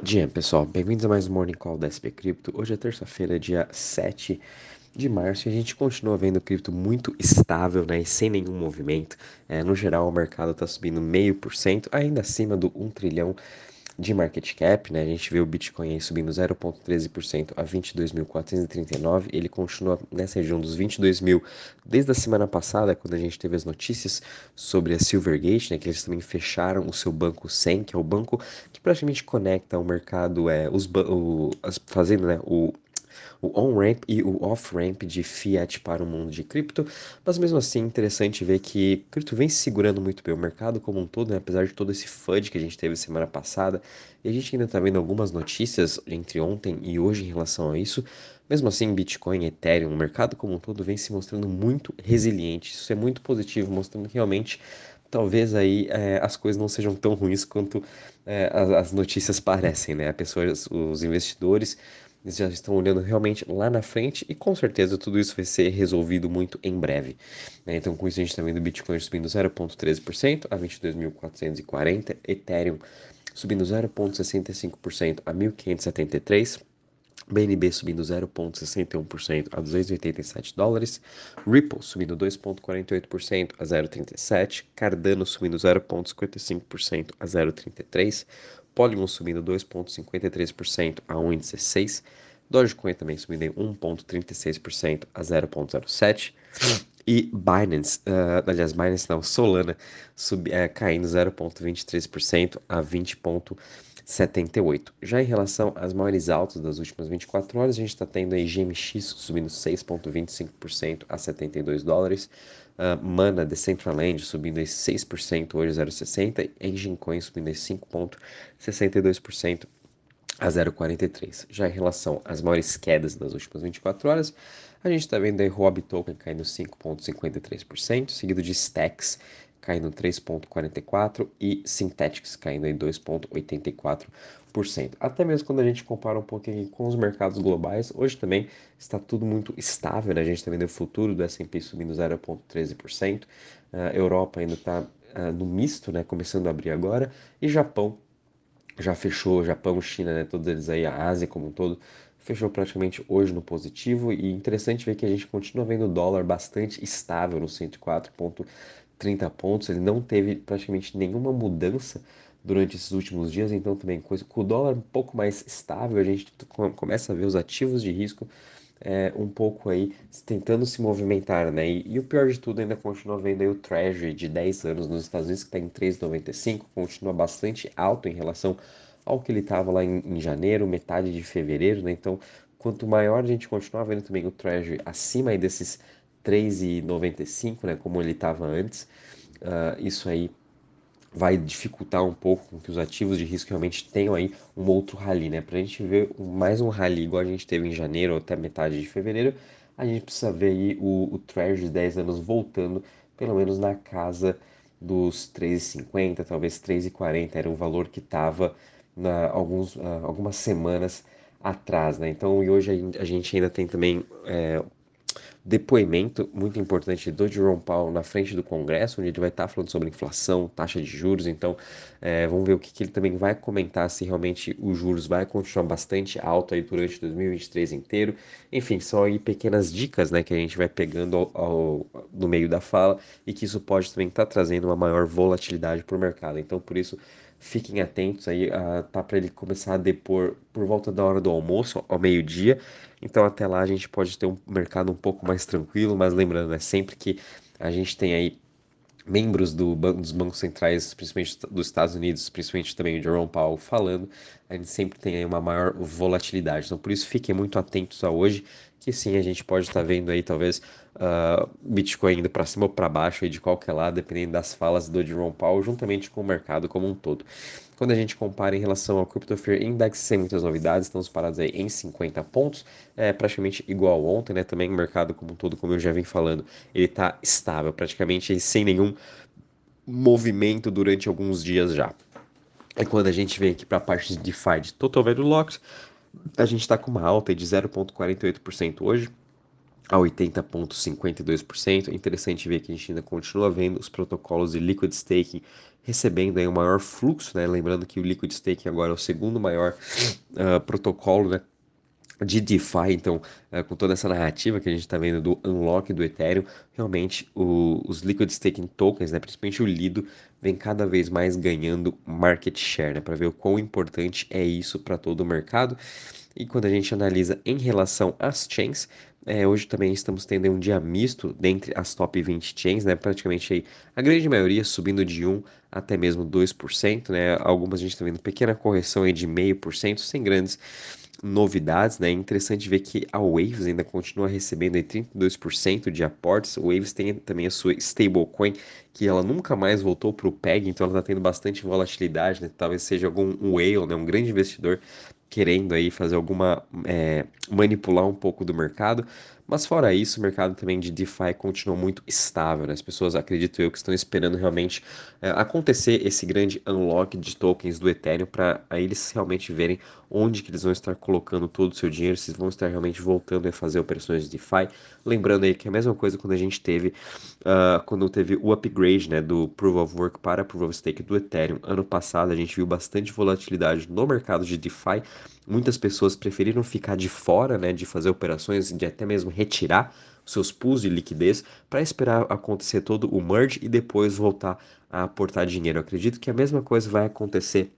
Dia, pessoal, bem-vindos a mais um Morning Call da SP Cripto. Hoje é terça-feira, dia 7 de março, e a gente continua vendo cripto muito estável, né, e sem nenhum movimento. É, no geral, o mercado está subindo meio por cento, ainda acima do 1 trilhão de market cap, né? A gente vê o Bitcoin aí subindo 0,13% a 22.439. Ele continua nessa região dos 22 mil desde a semana passada, quando a gente teve as notícias sobre a Silvergate, né? Que eles também fecharam o seu banco 100, que é o banco que praticamente conecta o mercado, é, os, o, as, fazendo, né? O o on-ramp e o off-ramp de fiat para o mundo de cripto, mas mesmo assim interessante ver que cripto vem se segurando muito bem o mercado como um todo, né? apesar de todo esse FUD que a gente teve semana passada, e a gente ainda está vendo algumas notícias entre ontem e hoje em relação a isso, mesmo assim Bitcoin, Ethereum, o mercado como um todo vem se mostrando muito resiliente, isso é muito positivo, mostrando que realmente talvez aí é, as coisas não sejam tão ruins quanto é, as, as, notícias parecem, né? Pessoas, os investidores eles já estão olhando realmente lá na frente e com certeza tudo isso vai ser resolvido muito em breve. Né? Então, com isso, a gente está vendo Bitcoin subindo 0,13% a 22.440, Ethereum subindo 0,65% a 1.573. BNB subindo 0,61% a 287 dólares, Ripple subindo 2,48% a 0,37, Cardano subindo 0,55% a 0,33, Polygon subindo 2,53% a 1,16%, Dogecoin também subindo em 1,36% a 0,07%, e Binance, uh, aliás, Binance não, Solana, sub, uh, caindo 0,23% a 20,78%. Já em relação às maiores altas das últimas 24 horas, a gente está tendo aí GMX subindo 6,25% a 72 dólares, Uh, Mana Decentraland subindo 6% hoje 0,60%, Engine Coin subindo 5,62% a 0,43. Já em relação às maiores quedas das últimas 24 horas, a gente está vendo aí Huobi Token caindo 5,53%, seguido de Stacks caindo 3,44% e Synthetics caindo em 2,84%. Até mesmo quando a gente compara um pouquinho com os mercados globais, hoje também está tudo muito estável, né? a gente está vendo o futuro do S&P subindo 0,13%, a Europa ainda está uh, no misto, né? começando a abrir agora, e Japão já fechou, Japão, China, né? todos eles aí, a Ásia como um todo, fechou praticamente hoje no positivo e interessante ver que a gente continua vendo o dólar bastante estável no 104,30 pontos, ele não teve praticamente nenhuma mudança durante esses últimos dias, então também coisa com o dólar um pouco mais estável, a gente começa a ver os ativos de risco é, um pouco aí tentando se movimentar, né? E, e, o pior de tudo ainda continua vendo aí o Treasury de 10 anos nos Estados Unidos que está em 3,95, continua bastante alto em relação ao que ele estava lá em, em, janeiro, metade de fevereiro, né? Então, quanto maior a gente continuar vendo também o Treasury acima aí desses 3,95, né? Como ele estava antes, uh, isso aí vai dificultar um pouco que os ativos de risco realmente tenham aí um outro rally, né? Para a gente ver mais um rally igual a gente teve em janeiro ou até metade de fevereiro, a gente precisa ver aí o, o Treasury de 10 anos voltando pelo menos na casa dos 3,50, talvez 3,40 era o valor que estava uh, algumas semanas atrás, né? Então, e hoje a, gente ainda tem também é, depoimento muito importante do Jerome Powell na frente do Congresso, onde ele vai estar falando sobre inflação, taxa de juros. Então, é, vamos ver o que, que, ele também vai comentar se realmente os juros vai continuar bastante alto aí durante 2023 inteiro. Enfim, são aí pequenas dicas, né, que a gente vai pegando ao, ao, no meio da fala e que isso pode também estar trazendo uma maior volatilidade para o mercado. Então, por isso fiquem atentos aí, uh, tá para ele começar a depor por volta da hora do almoço, ao meio-dia. Então até lá a gente pode ter um mercado um pouco mais tranquilo, mas lembrando, é sempre que a gente tem aí membros do, dos bancos centrais, principalmente dos Estados Unidos, principalmente também o Jerome Powell falando, a gente sempre tem aí uma maior volatilidade. Então, por isso, fiquem muito atentos a hoje, que sim, a gente pode estar vendo aí, talvez, uh, Bitcoin indo para cima ou para baixo, aí de qualquer lado, dependendo das falas do Jerome Powell, juntamente com o mercado como um todo. Quando a gente compara em relação ao Crypto Fear Index, sem muitas novidades, estamos parados aí em 50 pontos, é praticamente igual ontem, né? Também o mercado como um todo, como eu já vim falando, ele está estável, praticamente sem nenhum movimento durante alguns dias já. E quando a gente vem aqui para a parte de DeFi de Total Value Locked, a gente está com uma alta de 0,48% hoje, a 80,52%. Interessante ver que a gente ainda continua vendo os protocolos de liquid staking recebendo aí um maior fluxo, né? Lembrando que o liquid staking agora é o segundo maior uh, protocolo, né? De DeFi, então, uh, com toda essa narrativa que a gente está vendo do unlock do Ethereum, realmente o, os liquid staking tokens, né, principalmente o Lido, vem cada vez mais ganhando market share, né, para ver o quão importante é isso para todo o mercado. E quando a gente analisa em relação às chains, é, hoje também estamos tendo um dia misto dentre as top 20 chains, né? Praticamente aí, a grande maioria subindo de 1 até mesmo 2%, né? Algumas a gente está vendo pequena correção aí de 0,5%, sem grandes novidades, né? É interessante ver que a Waves ainda continua recebendo aí 32% de aportes. A Waves tem também a sua stablecoin, que ela nunca mais voltou para o PEG, então ela está tendo bastante volatilidade, né? Talvez seja algum whale, né? Um grande investidor querendo aí fazer alguma é, manipular um pouco do mercado, mas fora isso, o mercado também de DeFi continua muito estável. Né? As pessoas, acredito eu, que estão esperando realmente é, acontecer esse grande unlock de tokens do Ethereum para eles realmente verem onde que eles vão estar colocando todo o seu dinheiro, se vão estar realmente voltando a fazer operações de DeFi. Lembrando aí que é a mesma coisa quando a gente teve uh, quando teve o upgrade né, do Proof of Work para Proof of Stake do Ethereum. Ano passado a gente viu bastante volatilidade no mercado de DeFi. Muitas pessoas preferiram ficar de fora né, de fazer operações, de até mesmo retirar seus pools de liquidez para esperar acontecer todo o merge e depois voltar a aportar dinheiro. Eu acredito que a mesma coisa vai acontecer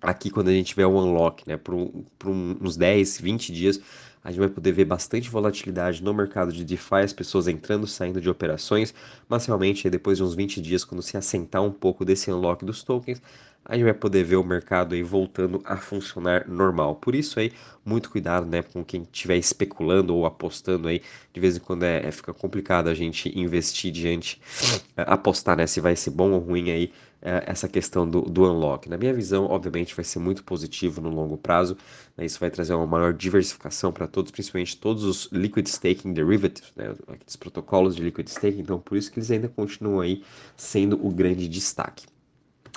aqui quando a gente tiver o unlock, né? Por, um, por uns 10, 20 dias, a gente vai poder ver bastante volatilidade no mercado de DeFi, as pessoas entrando, saindo de operações, mas realmente depois de uns 20 dias, quando se assentar um pouco desse unlock dos tokens, a gente vai poder ver o mercado aí voltando a funcionar normal. Por isso aí, muito cuidado, né, com quem estiver especulando ou apostando aí. De vez em quando é, é fica complicado a gente investir diante, é, apostar, né, se vai ser bom ou ruim aí é, essa questão do, do unlock. Na minha visão, obviamente, vai ser muito positivo no longo prazo. Né, isso vai trazer uma maior diversificação para todos, principalmente todos os liquid staking derivatives, né, aqueles protocolos de liquid staking. Então, por isso que eles ainda continuam aí sendo o grande destaque.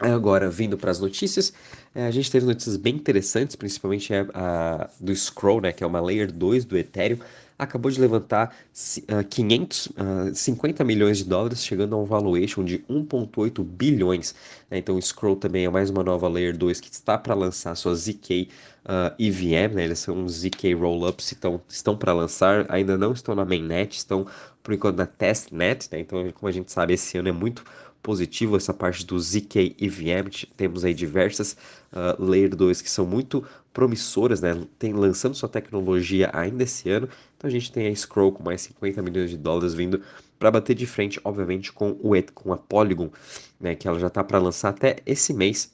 Agora, vindo para as notícias, é, a gente teve notícias bem interessantes, principalmente a, a, do Scroll, né, que é uma Layer 2 do Ethereum, acabou de levantar uh, 500, uh, 50 milhões de dólares, chegando a um valuation de 1,8 bilhões. Né? Então, o Scroll também é mais uma nova Layer 2 que está para lançar sua ZK uh, EVM, né? eles são ZK Rollups, então, estão para lançar, ainda não estão na mainnet, estão por enquanto na testnet, né? então, como a gente sabe, esse ano é muito positivo essa parte do ZK EVM. Temos aí diversas uh, Layer 2 que são muito promissoras, né? Tem lançando sua tecnologia ainda esse ano. Então a gente tem a Scroll com mais 50 milhões de dólares vindo para bater de frente, obviamente, com o com a Polygon, né? Que ela já está para lançar até esse mês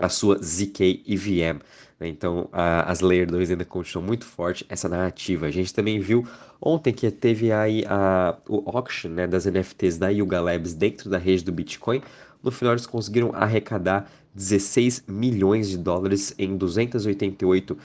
a sua ZK EVM. Né? Então, a, as Layer 2 ainda continuam muito forte essa narrativa. A gente também viu ontem que teve aí a, o auction né, das NFTs da Yuga Labs dentro da rede do Bitcoin. No final, eles conseguiram arrecadar 16 milhões de dólares em 288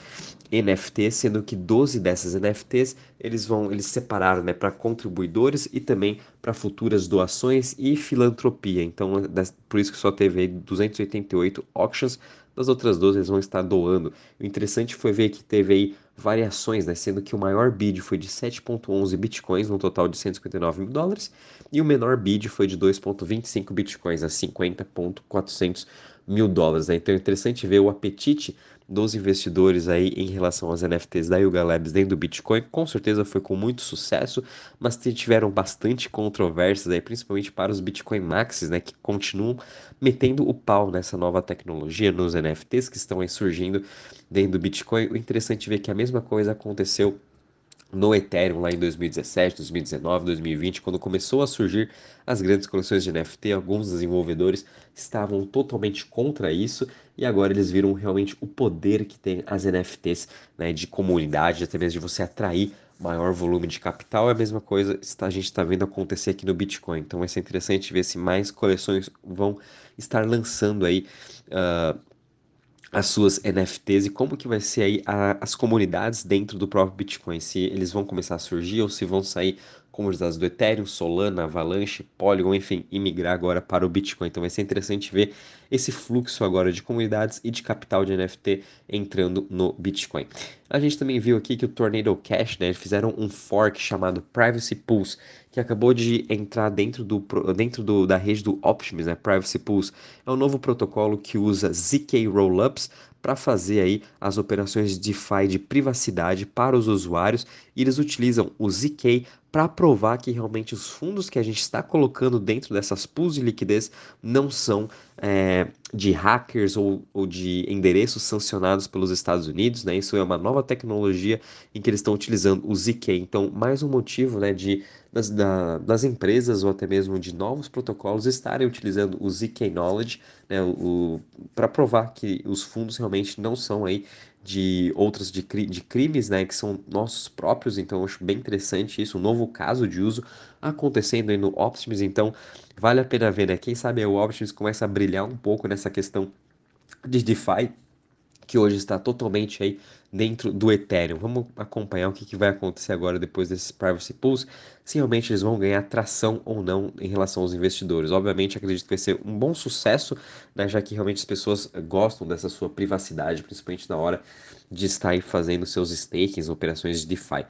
NFTs, sendo que 12 dessas NFTs eles vão eles separaram né, para contribuidores e também para futuras doações e filantropia. Então, por isso que só teve aí 288 auctions das outras 12 eles vão estar doando. O interessante foi ver que teve aí variações, né? Sendo que o maior bid foi de 7.11 bitcoins, no total de 159 mil dólares, e o menor bid foi de 2.25 bitcoins, a 50.400 mil dólares. Né? Então é interessante ver o apetite dos investidores aí em relação às NFTs da Yuga Labs dentro do Bitcoin. Com certeza foi com muito sucesso, mas tiveram bastante controvérsias aí, principalmente para os Bitcoin Maxis, né, que continuam metendo o pau nessa nova tecnologia, nos NFTs que estão aí surgindo dentro do Bitcoin. O interessante ver que a mesma coisa aconteceu no Ethereum lá em 2017, 2019, 2020, quando começou a surgir as grandes coleções de NFT, alguns desenvolvedores estavam totalmente contra isso e agora eles viram realmente o poder que tem as NFTs né, de comunidade, até mesmo de você atrair maior volume de capital. É a mesma coisa a gente está vendo acontecer aqui no Bitcoin. Então vai ser interessante ver se mais coleções vão estar lançando aí. Uh, as suas NFTs e como que vai ser aí a, as comunidades dentro do próprio Bitcoin, se eles vão começar a surgir ou se vão sair comunidades do Ethereum, Solana, Avalanche, Polygon, enfim, e migrar agora para o Bitcoin. Então vai ser interessante ver esse fluxo agora de comunidades e de capital de NFT entrando no Bitcoin. A gente também viu aqui que o Tornado Cash, né, fizeram um fork chamado Privacy Pools, que acabou de entrar dentro, do, dentro do, da rede do Optimus, né, Privacy Pools. É um novo protocolo que usa ZK Rollups para fazer aí as operações de DeFi de privacidade para os usuários. E eles utilizam o ZK para provar que realmente os fundos que a gente está colocando dentro dessas pools de liquidez não são é, de hackers ou, ou, de endereços sancionados pelos Estados Unidos, né? Isso é uma nova tecnologia em que eles estão utilizando o ZK. Então, mais um motivo, né, de das, da, das empresas ou até mesmo de novos protocolos estarem utilizando o ZK Knowledge, né, para provar que os fundos realmente não são aí de outras de, de crimes, né, que são nossos próprios, então eu acho bem interessante isso, um novo caso de uso acontecendo aí no Optimus, então vale a pena ver, né, quem sabe o Optimus começa a brilhar um pouco nessa questão de DeFi, que hoje está totalmente aí dentro do Ethereum. Vamos acompanhar o que, que vai acontecer agora depois desses privacy pools, se realmente eles vão ganhar tração ou não em relação aos investidores. Obviamente, acredito que vai ser um bom sucesso, né, já que realmente as pessoas gostam dessa sua privacidade, principalmente na hora de estar aí fazendo seus stakings, operações de DeFi.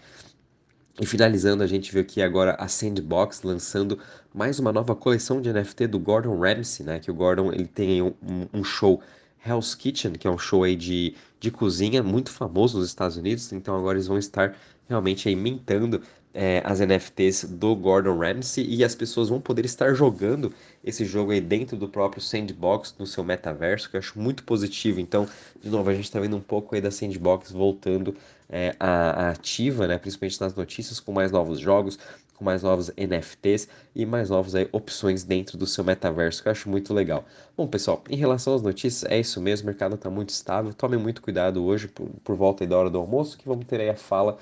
E finalizando, a gente viu aqui agora a Sandbox lançando mais uma nova coleção de NFT do Gordon Ramsay, né? Que o Gordon ele tem um, um show Hell's Kitchen, que é um show aí de, de cozinha muito famoso nos Estados Unidos. Então agora eles vão estar realmente aí mintando é, as NFTs do Gordon Ramsay e as pessoas vão poder estar jogando esse jogo aí dentro do próprio Sandbox, no seu metaverso, que eu acho muito positivo. Então, de novo, a gente está vendo um pouco aí da Sandbox voltando é, a, ativa, né, principalmente nas notícias, com mais novos jogos, com mais novos NFTs e mais novas opções dentro do seu metaverso, que eu acho muito legal. Bom, pessoal, em relação às notícias, é isso mesmo, o mercado está muito estável. Tomem muito cuidado hoje, por, por volta da hora do almoço, que vamos ter aí a fala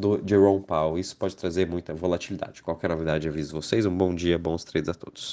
do Jerome Powell. Isso pode trazer muita volatilidade. Qualquer novidade, aviso vocês. Um bom dia, bons trades a todos.